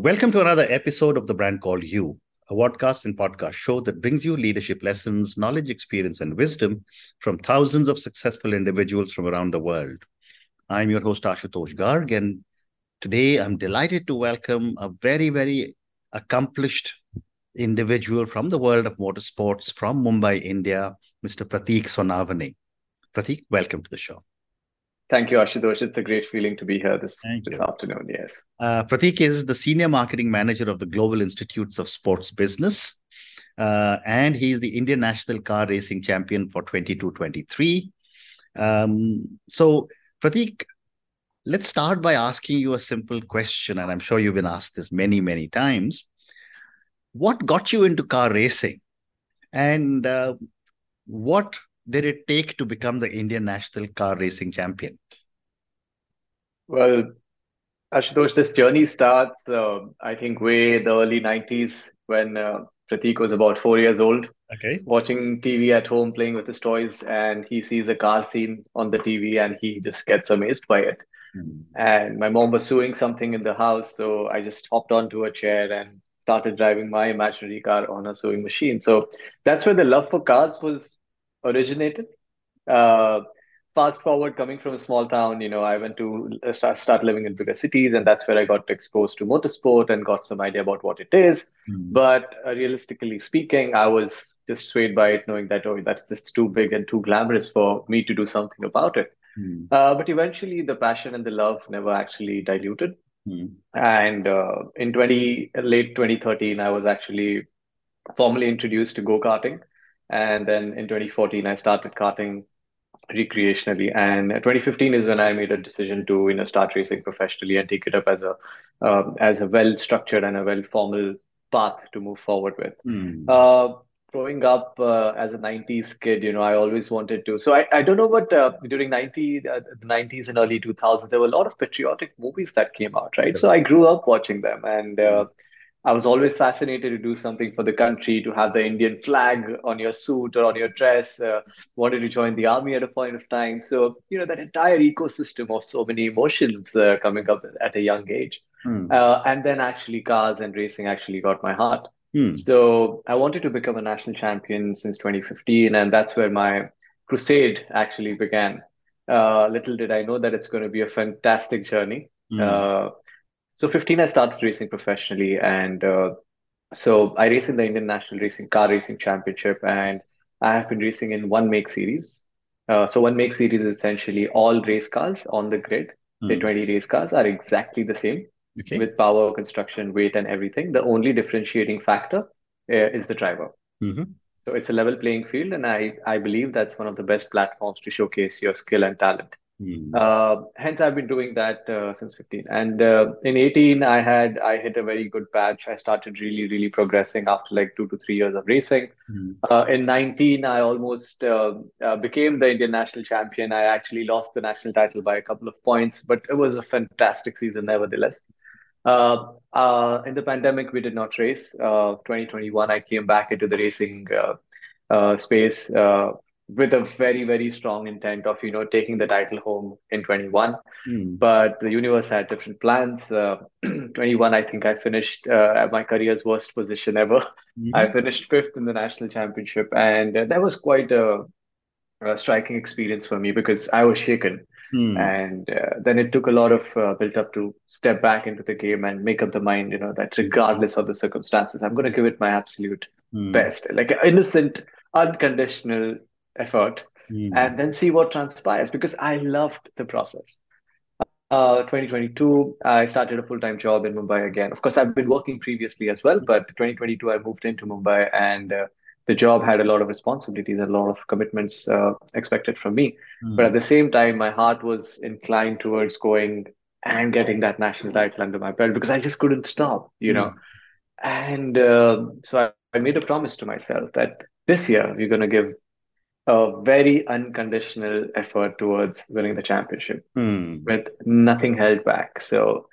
Welcome to another episode of the brand called You, a podcast and podcast show that brings you leadership lessons, knowledge, experience, and wisdom from thousands of successful individuals from around the world. I'm your host, Ashutosh Garg, and today I'm delighted to welcome a very, very accomplished individual from the world of motorsports from Mumbai, India, Mr. Pratik Sonawane. Pratik, welcome to the show. Thank you, Ashutosh. It's a great feeling to be here this, this afternoon. Yes. Uh, Pratik is the Senior Marketing Manager of the Global Institutes of Sports Business. Uh, and is the Indian National Car Racing Champion for 22 23. Um, so, Pratik, let's start by asking you a simple question. And I'm sure you've been asked this many, many times. What got you into car racing? And uh, what did it take to become the Indian national car racing champion? Well, Ashutosh, this journey starts, uh, I think, way the early 90s when uh, Pratik was about four years old. Okay. Watching TV at home, playing with his toys, and he sees a car scene on the TV and he just gets amazed by it. Mm. And my mom was sewing something in the house, so I just hopped onto a chair and started driving my imaginary car on a sewing machine. So that's where the love for cars was originated. Uh, fast forward, coming from a small town, you know, I went to uh, start, start living in bigger cities, and that's where I got exposed to motorsport and got some idea about what it is. Mm. But uh, realistically speaking, I was just swayed by it, knowing that oh, that's just too big and too glamorous for me to do something about it. Mm. Uh, but eventually, the passion and the love never actually diluted. Mm. And uh, in 20 late 2013, I was actually formally introduced to go karting. And then in 2014, I started karting recreationally. And 2015 is when I made a decision to you know start racing professionally and take it up as a uh, as a well structured and a well formal path to move forward with. Mm. Uh, growing up uh, as a 90s kid you know i always wanted to so i, I don't know but uh, during 90 uh, the 90s and early 2000s there were a lot of patriotic movies that came out right so i grew up watching them and uh, I was always fascinated to do something for the country, to have the Indian flag on your suit or on your dress. Uh, wanted to join the army at a point of time. So, you know, that entire ecosystem of so many emotions uh, coming up at a young age. Hmm. Uh, and then actually, cars and racing actually got my heart. Hmm. So, I wanted to become a national champion since 2015. And that's where my crusade actually began. Uh, little did I know that it's going to be a fantastic journey. Hmm. So 15, I started racing professionally, and uh, so I race in the Indian National Racing Car Racing Championship, and I have been racing in one make series. Uh, so one make series is essentially all race cars on the grid. Mm. Say hmm. 20 race cars are exactly the same okay. with power, construction, weight, and everything. The only differentiating factor uh, is the driver. Mm-hmm. So it's a level playing field, and I I believe that's one of the best platforms to showcase your skill and talent. Mm. Uh, hence, I've been doing that uh, since 15. And uh, in 18, I had I hit a very good patch. I started really, really progressing after like two to three years of racing. Mm. in 19, I almost uh, uh, became the Indian national champion. I actually lost the national title by a couple of points, but it was a fantastic season nevertheless. in the pandemic, we did not race. 2021, I came back into the racing space with a very very strong intent of you know taking the title home in 21 mm. but the universe had different plans uh, 21 i think i finished uh, at my career's worst position ever mm. i finished fifth in the national championship and uh, that was quite a, a, striking experience for me because i was shaken mm. and uh, then it took a lot of uh, built up to step back into the game and make up the mind you know that regardless of the circumstances i'm going to give it my absolute hmm. best like innocent unconditional effort mm. and then see what transpires because I loved the process. Uh, 2022, I started a full time job in Mumbai again. Of course, I've been working previously as well, but 2022, I moved into Mumbai and uh, the job had a lot of responsibilities and a lot of commitments uh, expected from me. Mm. But at the same time, my heart was inclined towards going and getting that national title under my belt because I just couldn't stop, you mm. know. And uh, so I, I made a promise to myself that this year we're going to give a very unconditional effort towards winning the championship mm. with nothing held back. So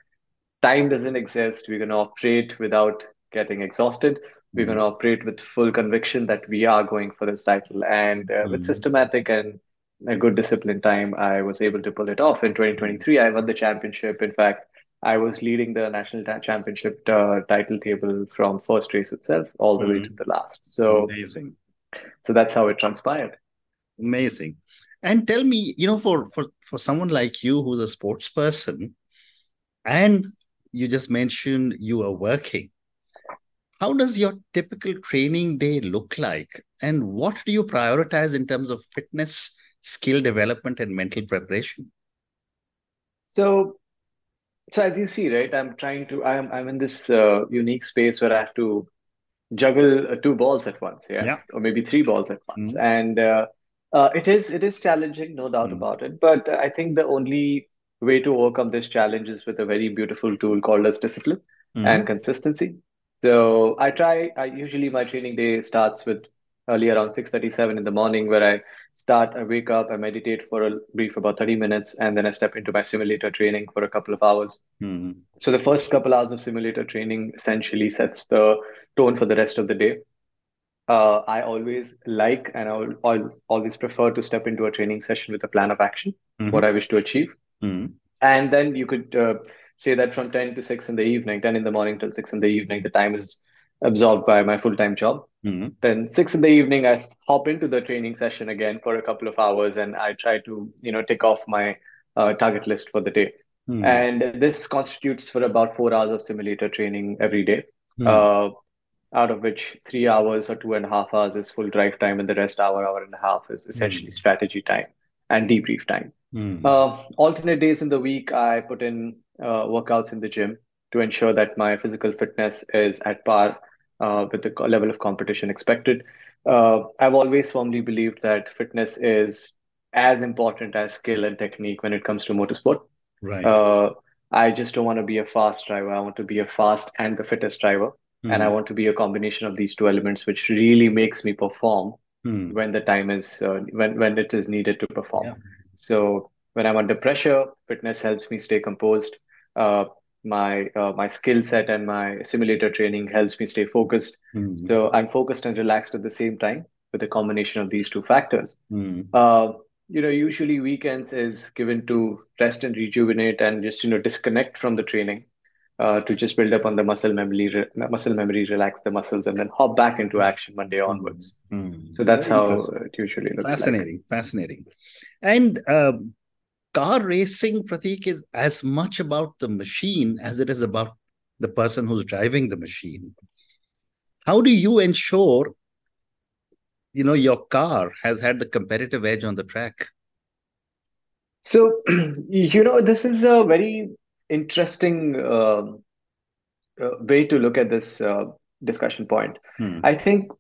time doesn't exist. We're going to operate without getting exhausted. We're going to operate with full conviction that we are going for this title. And uh, mm. with hmm. systematic and a good discipline time, I was able to pull it off. In 2023, I won the championship. In fact, I was leading the national championship uh, title table from first race itself all the mm. way to the last. So amazing. So that's how it transpired. Amazing. And tell me, you know, for for for someone like you who's a sports person, and you just mentioned you are working. How does your typical training day look like? And what do you prioritize in terms of fitness, skill development, and mental preparation? So, so as you see, right, I'm trying to, I'm, I'm in this uh, unique space where I have to juggle uh, two balls at once, yeah? yeah, or maybe three balls at once, mm-hmm. and uh, uh, it is it is challenging, no doubt mm-hmm. about it. But I think the only way to overcome this challenge is with a very beautiful tool called as discipline mm-hmm. and consistency. So I try. I usually my training day starts with early around six thirty seven in the morning, where I start. I wake up, I meditate for a brief about thirty minutes, and then I step into my simulator training for a couple of hours. Mm-hmm. So the first couple hours of simulator training essentially sets the tone for the rest of the day. Uh, I always like and I'll, I'll, always prefer to step into a training session with a plan of action, mm-hmm. what I wish to achieve. Mm-hmm. And then you could uh, say that from 10 to 6 in the evening, 10 in the morning till 6 in the evening, the time is absorbed by my full time job. Mm-hmm. Then 6 in the evening, I hop into the training session again for a couple of hours and I try to, you know, tick off my uh, target list for the day. Mm-hmm. And this constitutes for about four hours of simulator training every day. Mm-hmm. Uh, out of which three hours or two and a half hours is full drive time, and the rest hour, hour and a half is essentially mm. strategy time and debrief time. Mm. Uh, alternate days in the week, I put in uh, workouts in the gym to ensure that my physical fitness is at par uh, with the level of competition expected. Uh, I've always firmly believed that fitness is as important as skill and technique when it comes to motorsport. Right. Uh, I just don't want to be a fast driver. I want to be a fast and the fittest driver mm. and I want to be a combination of these two elements, which really makes me perform mm. when the time is uh, when when it is needed to perform. Yeah. So when I'm under pressure, fitness helps me stay composed. Uh, my uh, my skill set and my simulator training helps me stay focused. Mm. So I'm focused and relaxed at the same time with a combination of these two factors. Mm. Uh, you know, usually weekends is given to rest and rejuvenate and just you know disconnect from the training uh, to just build up on the muscle memory, re- muscle memory, relax the muscles, and then hop back into action Monday hmm. onwards. Mm-hmm. So that's how it usually looks. Fascinating, like. fascinating. And uh, car racing, Pratik, is as much about the machine as it is about the person who's driving the machine. How do you ensure, you know, your car has had the competitive edge on the track? So, you know, this is a very interesting uh, uh, way to look at this uh, discussion point. Hmm. I think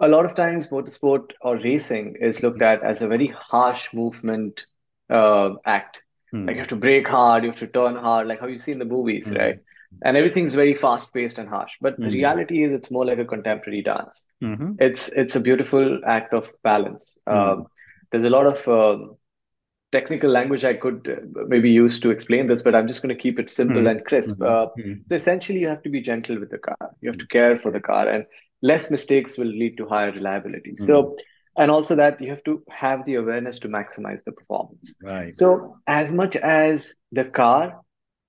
a lot of times motorsport or racing is looked at as a very harsh movement uh, act. Hmm. Like you have to brake hard, you have to turn hard, like how you see in the movies, hmm. right? And everything's very fast paced and harsh. But the hmm. reality is, it's more like a contemporary dance. Mm-hmm. It's it's a beautiful act of balance. Hmm. Um, there's a lot of um, technical language I could uh, maybe use to explain this, but I'm just going to keep it simple mm-hmm. and crisp. Mm-hmm. Uh, mm-hmm. so essentially, you have to be gentle with the car. You have to care for the car, and less mistakes will lead to higher reliability. So, mm-hmm. and also that you have to have the awareness to maximize the performance. Right. So, as much as the car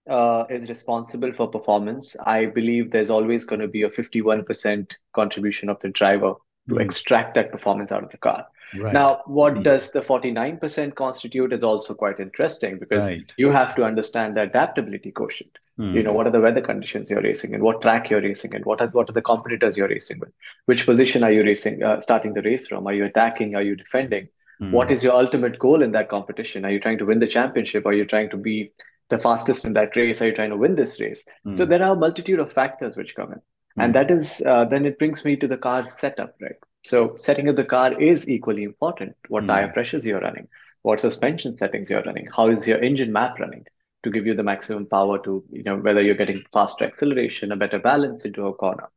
uh, is responsible for performance, I believe there's always going to be a 51% contribution of the driver to mm-hmm. extract that performance out of the car. Right. Now, what mm. does the 49% constitute is also quite interesting because right. you have to understand the adaptability quotient. Mm. You know, what are the weather conditions you're racing in, what track you're racing in, what are, what are the competitors you're racing with, which position are you racing, uh, starting the race from? Are you attacking? Are you defending? Mm. What is your ultimate goal in that competition? Are you trying to win the championship? Are you trying to be the fastest in that race? Are you trying to win this race? So there are a multitude of factors which come in. And that is, uh, then it brings me to the car setup, right? So setting up the car is equally important. What mm. tire pressures you're running, what suspension settings you're running, how is your engine map running to give you the maximum power to, you know, whether you're getting faster acceleration, a better balance into a corner.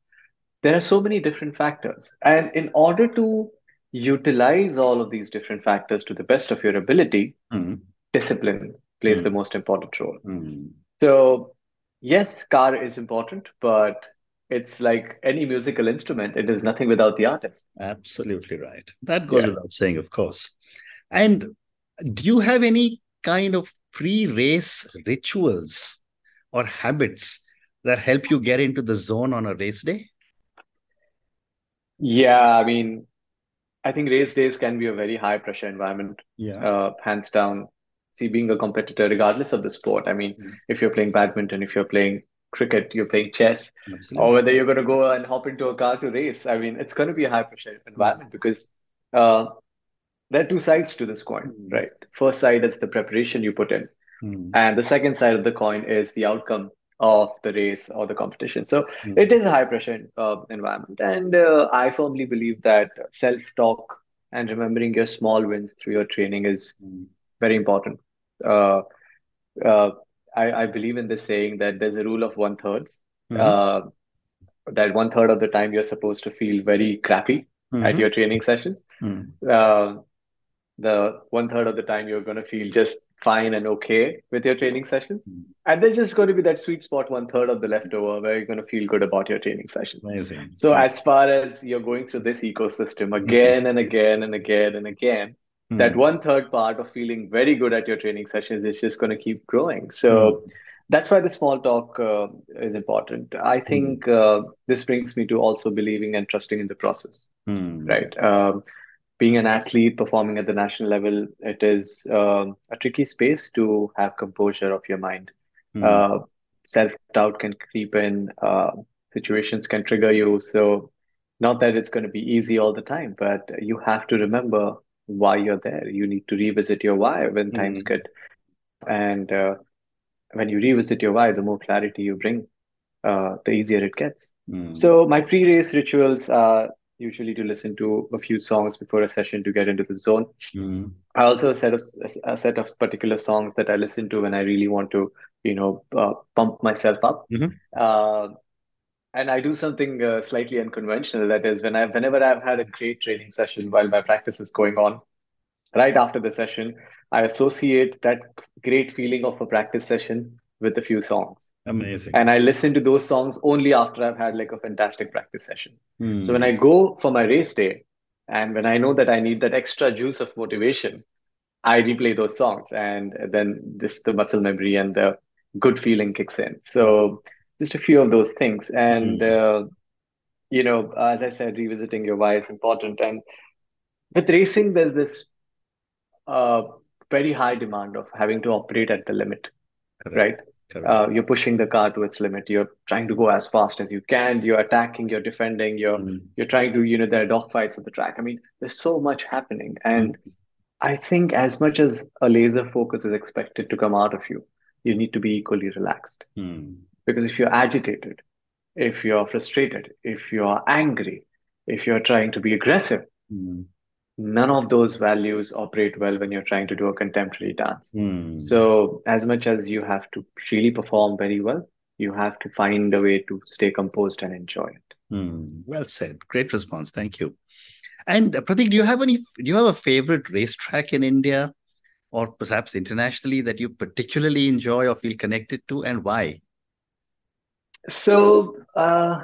There are so many different factors. And in order to utilize all of these different factors to the best of your ability, mm. discipline plays the most important role. Hmm. So yes, car is important, but it's like any musical instrument it is nothing without the artist absolutely right that goes yeah. without saying of course and do you have any kind of pre-race rituals or habits that help you get into the zone on a race day? Yeah, I mean, I think race days can be a very high pressure environment. Yeah. Uh, hands down. See, being a competitor, regardless of the sport, I mean, mm. if you're playing badminton, if you're playing cricket, you're playing chess, Absolutely. or whether you're going to go and hop into a car to race, I mean, it's going to be a high pressure environment mm. because uh, there are two sides to this coin, mm. right? First side is the preparation you put in, mm. and the second side of the coin is the outcome of the race or the competition. So mm. it is a high pressure uh, environment, and uh, I firmly believe that self talk and remembering your small wins through your training is mm. very important. Uh, uh, I, I, believe in this saying that there's a rule of one thirds. Mm-hmm. that one third of the time you're supposed to feel very crappy mm-hmm. at your training sessions. Mm the one third of the time you're going to feel just fine and okay with your training sessions. Mm. And there's just going to be that sweet spot, one third of the leftover, where you're going to feel good about your training sessions. Amazing. So, yeah. as far as you're going through this ecosystem hmm. again mm-hmm. and again and again and again, mm. that one third part of feeling very good at your training sessions is just going to keep growing. So, hmm. that's why the small talk uh, is important. I hmm. think uh, this brings me to also believing and trusting in the process, right? Um, being an athlete performing at the national level, it is uh, a tricky space to have composure of your mind. Mm. Uh, Self doubt can creep in, uh, situations can trigger you. So, not that it's going to be easy all the time, but you have to remember why you're there. You need to revisit your why when mm. times get. And uh, when you revisit your why, the more clarity you bring, uh, the easier it gets. Mm. So, my pre race rituals are usually to listen to a few songs before a session to get into the zone. Mm. I also set a, a, set of particular songs that I listen to when I really want to, you know, uh, pump myself up. Mm-hmm. Uh, and I do something uh, slightly unconventional. That is, when I, whenever I've had a great training session while my practice is going on, right after the session, I associate that great feeling of a practice session with a few songs. Amazing. And I listen to those songs only after I've had like a fantastic practice session. Mm. So when I go for my race day and when I know that I need that extra juice of motivation, I replay those songs and then this the muscle memory and the good feeling kicks in. So just a few of those things. And mm. uh, you know, as I said, revisiting your why is important. And with racing, there's this uh, very high demand of having to operate at the limit, Correct. right? Uh, you're pushing the car to its limit. You're trying to go as fast as you can. You're attacking. You're defending. You're mm. you're trying to you know there are dogfights on the track. I mean, there's so much happening, and mm. I think as much as a laser focus is expected to come out of you, you need to be equally relaxed. Mm. Because if you're agitated, if you're frustrated, if you're angry, if you're trying to be aggressive, mm none of those values operate well when you're trying to do a contemporary dance. Mm. So, as much as you have to really perform very well, you have to find a way to stay composed and enjoy it. Mm. Well said. Great response. Thank you. And uh, Pratik, do you have any? Do you have a favorite racetrack in India, or perhaps internationally that you particularly enjoy or feel connected to, and why? So, uh,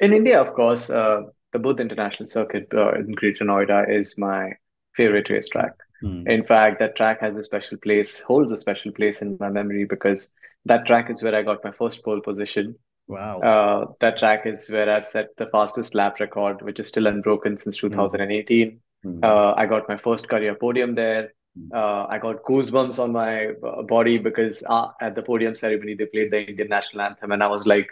in India, of course, uh, the Buddh International Circuit uh, in Greater Noida is my favorite racetrack. Mm. In fact, that track has a special place, holds a special place in my memory because that track is where I got my first pole position. Wow. Uh, that track is where I've set the fastest lap record, which is still unbroken since hmm. 2018. Mm. Uh, I got my first career podium there. Uh, I got goosebumps on my uh, body because uh, at the podium ceremony, they played the Indian national anthem. And I was like,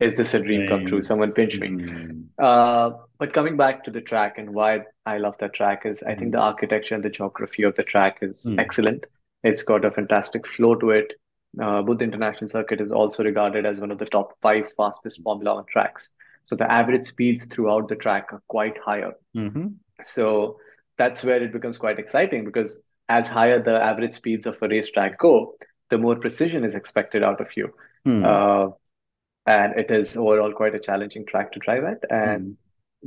is this a dream come true? Someone pinch me. Mm. Uh, but coming back to the track and why I love that track is I think the mm. architecture and the geography of the track is mm. excellent. It's got a fantastic flow to it. Uh, Buddh International Circuit is also regarded as one of the top five fastest Formula One tracks. So the average speeds throughout the track are quite higher. Mm-hmm. So that's where it becomes quite exciting because as higher the average speeds of a racetrack go, the more precision is expected out of you. Mm. Uh, and it is overall quite a challenging track to drive at and mm.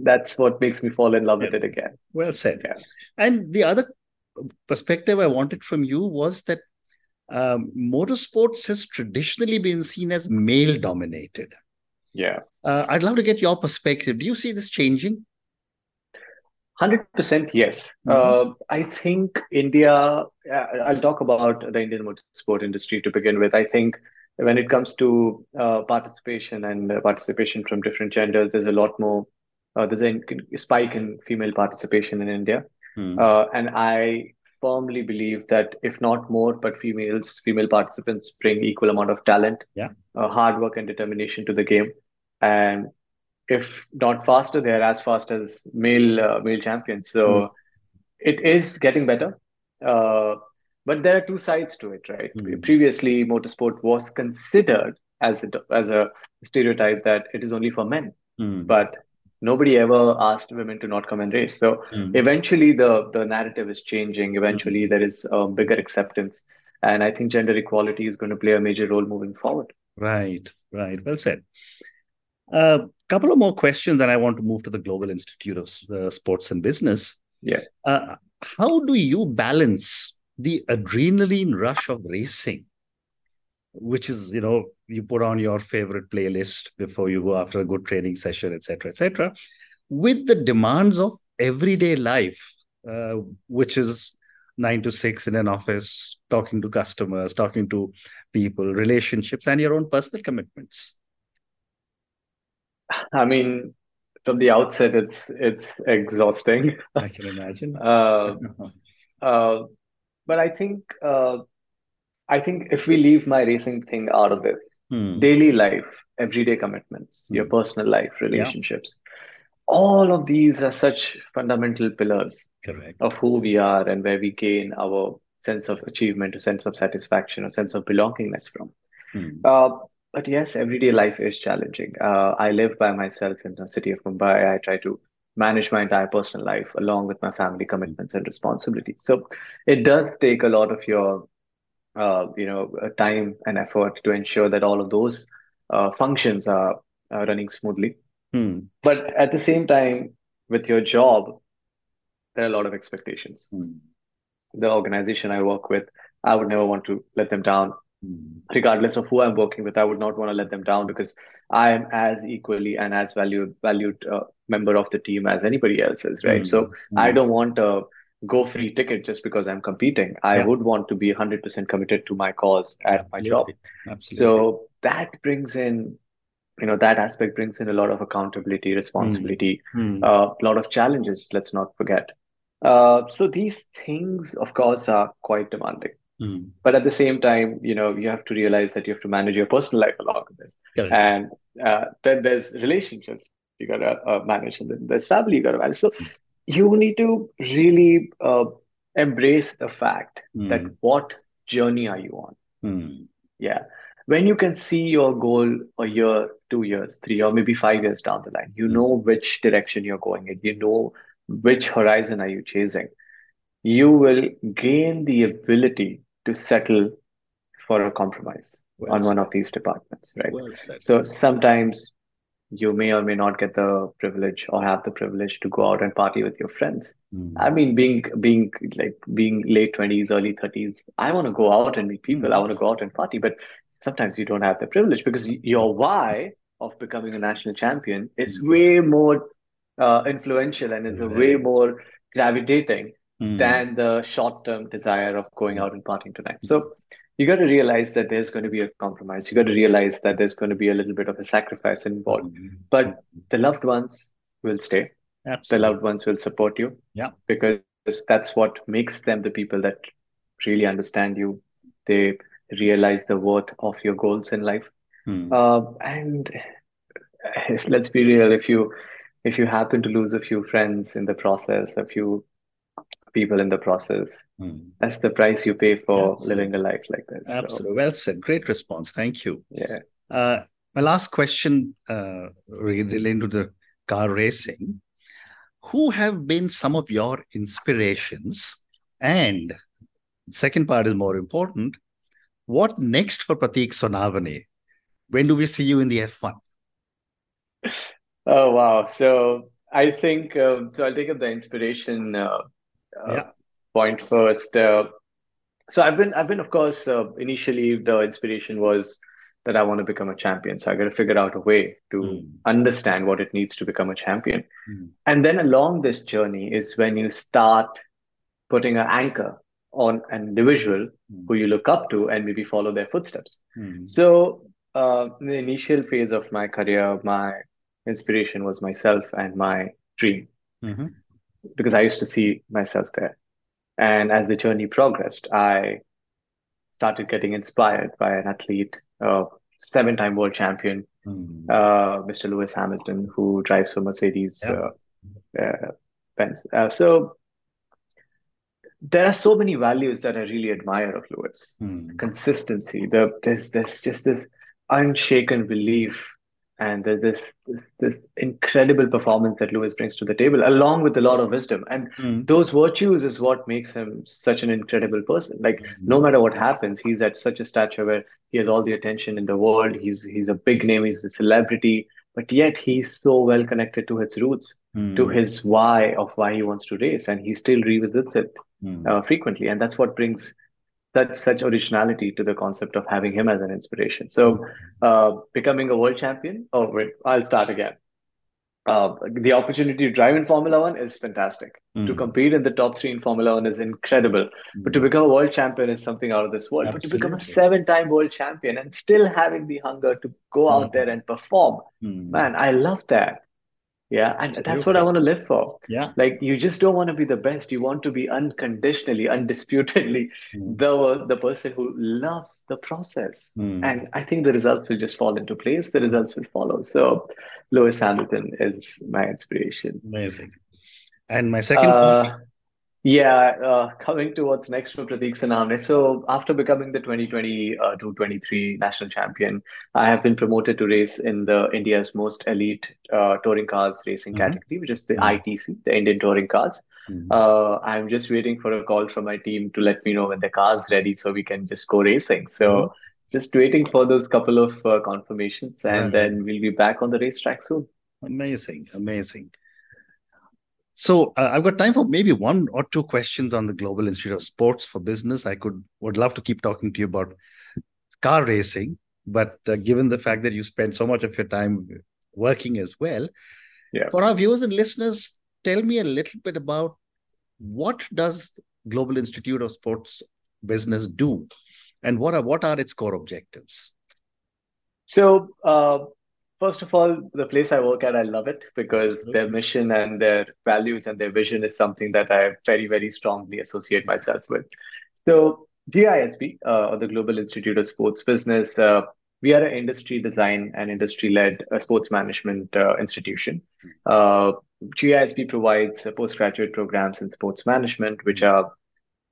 that's what makes me fall in love yes. with it again well said yeah. and the other perspective i wanted from you was that um, motorsports has traditionally been seen as male dominated yeah uh, i'd love to get your perspective do you see this changing 100% yes. Mm-hmm. Uh, I think India, uh, I'll talk about the Indian motorsport industry to begin with. I think when it comes to uh, participation and uh, participation from different genders, there's a lot more. Uh, there's a spike in female participation in India, hmm. Uh, and I firmly believe that if not more, but females, female participants bring equal amount of talent, yeah, uh, hard work and determination to the game, and if not faster, they're as fast as male uh, male champions. So mm. it is getting better. Uh, but there are two sides to it, right? Mm. Previously, motorsport was considered as a, as a stereotype that it is only for men, mm. but nobody ever asked women to not come and race. So mm. eventually, the the narrative is changing. Eventually, mm. there is a bigger acceptance, and I think gender equality is going to play a major role moving forward. Right, right. Well said. Uh, couple of more questions, and I want to move to the Global Institute of uh, Sports and Business. Yeah. Uh, how do you balance the adrenaline rush of racing, which is, you know, you put on your favorite playlist before you go after a good training session, etc., etc., with the demands of everyday life, uh, which is nine to six in an office, talking to customers, talking to people, relationships, and your own personal commitments? I mean, from the outset, it's it's exhausting. I can imagine. uh, uh, but I think uh, I think if we leave my racing thing out of it, hmm. daily life, everyday commitments, hmm. your personal life, relationships, yeah. all of these are such fundamental pillars Correct. of who we are and where we gain our sense of achievement, a sense of satisfaction, a sense of belongingness from. Hmm. But yes, everyday life is challenging. Uh, I live by myself in the city of Mumbai. I try to manage my entire personal life along with my family commitments and responsibilities. So it does take a lot of your, uh, you know, uh, time and effort to ensure that all of those uh, functions are, running smoothly. Hmm. But at the same time, with your job, there are a lot of expectations. Hmm. The organization I work with, I would never want to let them down. Regardless of who I'm working with. I would not want to let them down because I am as equally and as valued valued uh, member of the team as anybody else is, right? Mm. So mm. I don't want a go free ticket just because I'm competing. I yeah. would want to be 100% committed to my cause at Absolutely. my job. Absolutely. So that brings in you know that aspect brings in a lot of accountability responsibility mm. uh, a lot of challenges let's not forget uh, so these things of course are quite demanding Mm. But at the same time, you know, you have to realize that you have to manage your personal life along with this. Correct. And uh, then there's relationships you got to uh, manage, and then there's family you got to manage. So mm. you need to really uh, embrace the fact mm. that what journey are you on? Hmm. Yeah. When you can see your goal a year, two years, three, or maybe five years down the line, you hmm. know which direction you're going in. You know which horizon are you chasing. You will gain the ability to settle for a compromise well on said. one of these departments, right? Well so sometimes you may or may not get the privilege or have the privilege to go out and party with your friends. Mm. I mean, being being like being late twenties, early thirties, I want to go out and meet people. Mm. I want to go out and party, but sometimes you don't have the privilege because your why of becoming a national champion is mm. way more uh, influential and it's right. a way more gravitating mm. than the short term desire of going out and partying tonight. So you got to realize that there's going to be a compromise. You got to realize that there's going to be a little bit of a sacrifice involved. Mm-hmm. But the loved ones will stay. Absolutely. The loved ones will support you. Yeah. Because that's what makes them the people that really understand you. They realize the worth of your goals in life. Mm. Uh, and let's be real, if you if you happen to lose a few friends in the process, a few people in the process. Mm. That's the price you pay for Absolutely. living a life like this. Absolutely. So. Well said. Great response. Thank you. Yeah. Uh, my last question uh, relating to the car racing. Who have been some of your inspirations? And second part is more important. What next for Pratik Sonawane? When do we see you in the F1? Oh, wow. So I think, uh, so I'll take up the inspiration uh, yeah. point first. Uh, so I've been, I've been, of course, uh, initially the inspiration was that I want to become a champion. So I got to figure out a way to mm. understand what it needs to become a champion. Mm. And then along this journey is when you start putting an anchor on an individual Mm. who you look up to and maybe follow their footsteps. Mm. So, uh, in the initial phase of my career, my inspiration was myself and my dream Mhm. Because I used to see myself there. And as the journey progressed, I started getting inspired by an athlete, uh, seven-time world champion, Mm. uh, Mr. Lewis Hamilton, who drives for Mercedes Yeah. uh, uh, Benz. Uh, so there are so many values that I really admire of Lewis. Mm. Consistency, the there's there's just this unshaken belief and there's this, this this incredible performance that Lewis brings to the table, along with a lot of wisdom. And Mm. those virtues is what makes him such an incredible person. Like no matter what happens, he's at such a stature where he has all the attention in the world. He's he's a big name, he's a celebrity, but yet he's so well connected to his roots, Mm. to his why of why he wants to race, and he still revisits it Mm. uh, frequently, and that's what brings that such originality to the concept of having him as an inspiration. So, uh, becoming a world champion. Oh wait, I'll start again. Uh, the opportunity to drive in Formula One is fantastic. To Mm. compete in the top three in Formula One is incredible. But to Mm. become a world champion is something out of this world. But to become a seven-time world champion and still having the hunger to go out Mm. there and perform, Mm. man, I love that. Yeah, and that's what I want to live for. Yeah. Like you just don't want to be the best. You want to be unconditionally, undisputedly Mm. the the person who loves the process. Mm. And I think the results will just fall into place. The results will follow. So Lewis Hamilton is my inspiration. Amazing. And my second point. Yeah, uh, coming to what's next for Pratik Sonawane. So after becoming the 2020 uh, to 23 national champion, I have been promoted to race in the India's most elite uh, touring cars racing Mhm. category, which is the Mhm. ITC, the Indian Touring Cars. Mm. Uh, I'm just waiting for a call from my team to let me know when the car's ready so we can just go racing. So Mhm. just waiting for those couple of uh, confirmations, and then we'll be back on the racetrack soon. Amazing, amazing. So uh, I've got time for maybe one or two questions on the Global Institute of Sports for Business. I could would love to keep talking to you about car racing, but uh, given the fact that you spend so much of your time working as well, Yeah. for our viewers and listeners, tell me a little bit about what does Global Institute of Sports Business do, and what are what are its core objectives? So, uh, first of all, the place I work at, I love it because their mission and their values and their vision is something that I very, very strongly associate myself with. So, GISB, uh, or the Global Institute of Sports Business, uh, we are an industry design and industry-led uh, sports management uh, institution. Uh, GISB provides uh, postgraduate programs in sports management, which are,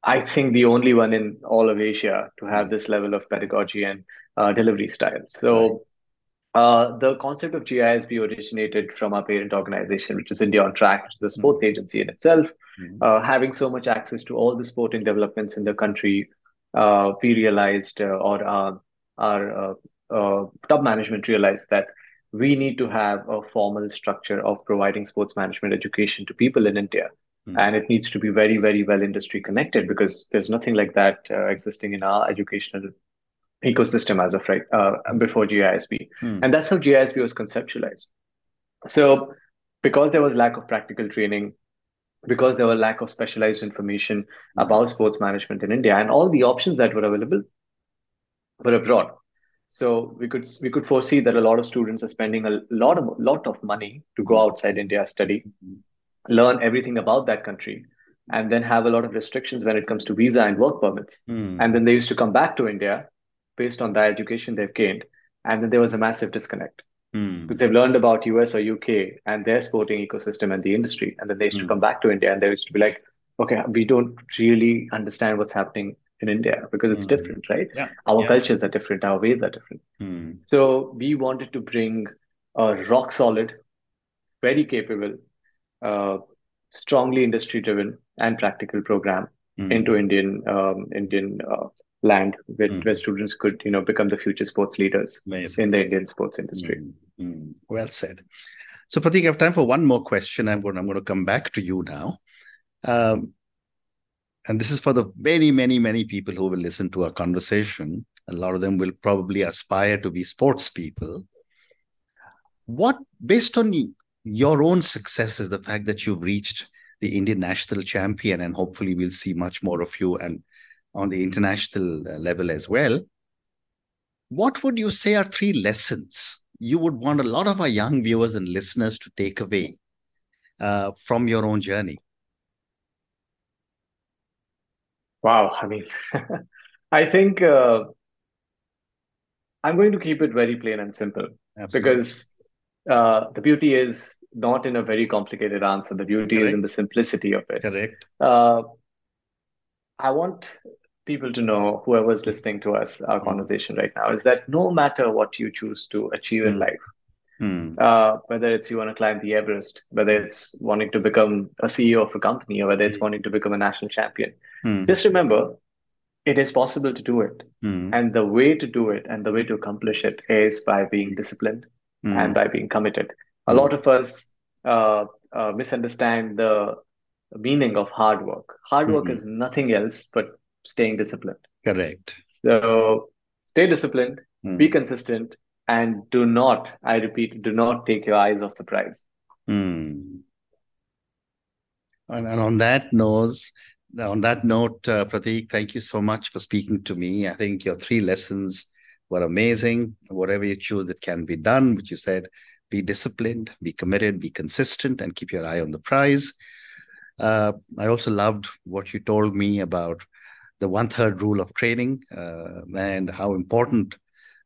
I think, the only one in all of Asia to have this level of pedagogy and uh, delivery style. So, uh, the concept of GISB originated from our parent organization, which is India on Track, which is the sports agency in itself. Mhm. Uh, having so much access to all the sporting developments in the country, uh, we realized, uh, or our, our uh, uh, top management realized that we need to have a formal structure of providing sports management education to people in India. Mhm. And it needs to be very, very well industry connected because there's nothing like that uh, existing in our educational ecosystem as of right uh, before GISB. Mm. And that's how GISB was conceptualized. So, because there was lack of practical training, because there was lack of specialized information about sports management in India, and all the options that were available were abroad. So we could we could foresee that a lot of students are spending a lot of lot of money to go outside India, study, learn everything about that country, and then have a lot of restrictions when it comes to visa and work permits. Mm. And then they used to come back to India based on the education they've gained. And then there was a massive disconnect Mm. because they've learned about US or UK and their sporting ecosystem and the industry. And then they used to Mm. come back to India and they used to be like, okay, we don't really understand what's happening in India because it's Mm. different, right? Yeah. Our Yeah. cultures are different, our ways are different. Mm. So we wanted to bring a rock solid, very capable, uh, strongly industry driven and practical program Mm. into Indian um, Indian uh, land where, Mm. where students could you know become the future sports leaders Amazing. in the Indian sports industry. Mm. Well said. So, Pratik, I have time for one more question. I'm going. I'm going to come back to you now, um, and this is for the many, many, many people who will listen to our conversation. A lot of them will probably aspire to be sports people. What, based on your own successes, the fact that you've reached the Indian national champion, and hopefully we'll see much more of you and on the international uh, level as well. What would you say are three lessons you would want a lot of our young viewers and listeners to take away uh, from your own journey? Wow, I mean, I think uh, I'm going to keep it very plain and simple Absolutely. because uh, the beauty is not in a very complicated answer. The beauty Correct. is in the simplicity of it. Correct. Uh, I want people to know, whoever's listening to us, our mm. conversation right now, is that no matter what you choose to achieve in hmm. life, mm. uh, whether it's you want to climb the Everest, whether it's wanting to become a CEO of a company, or whether it's hmm. wanting to become a national champion, hmm. just remember it is possible to do it. And the way to do it and the way to accomplish it is by being disciplined and by being committed. A lot of us uh, uh, misunderstand the meaning of hard work. Hard work mm-hmm. is nothing else but staying disciplined. Correct. So stay disciplined, mm. be consistent, and do not, I repeat, do not take your eyes off the prize. Mm. And, and on that note, on that note, uh, Pratik, thank you so much for speaking to me. I think your three lessons were amazing. Whatever you choose, it can be done. Which you said, be disciplined, be committed, be consistent, and keep your eye on the prize. Uh, I also loved what you told me about the one third rule of training uh, and how important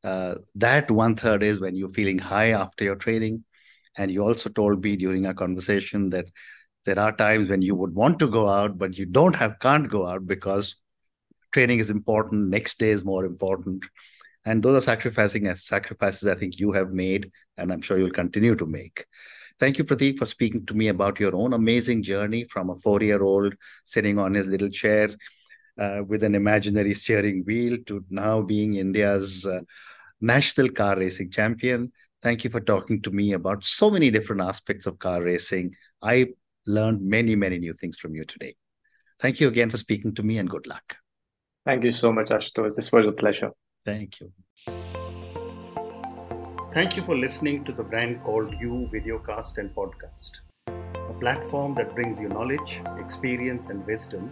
uh, that one third is when you're feeling high after your training. And you also told me during our conversation that there are times when you would want to go out, but you don't have, can't go out because training is important. Next day is more important. And those are sacrificing as sacrifices I think you have made, and I'm sure you'll continue to make. Thank you, Pratik, for speaking to me about your own amazing journey from a four year old sitting on his little chair uh, with an imaginary steering wheel to now being India's uh, national car racing champion. Thank you for talking to me about so many different aspects of car racing. I learned many, many new things from you today. Thank you again for speaking to me and good luck. Thank you so much, Ashutosh. This was a pleasure. Thank you. Thank you for listening to the brand called You Videocast and Podcast, a platform that brings you knowledge, experience, and wisdom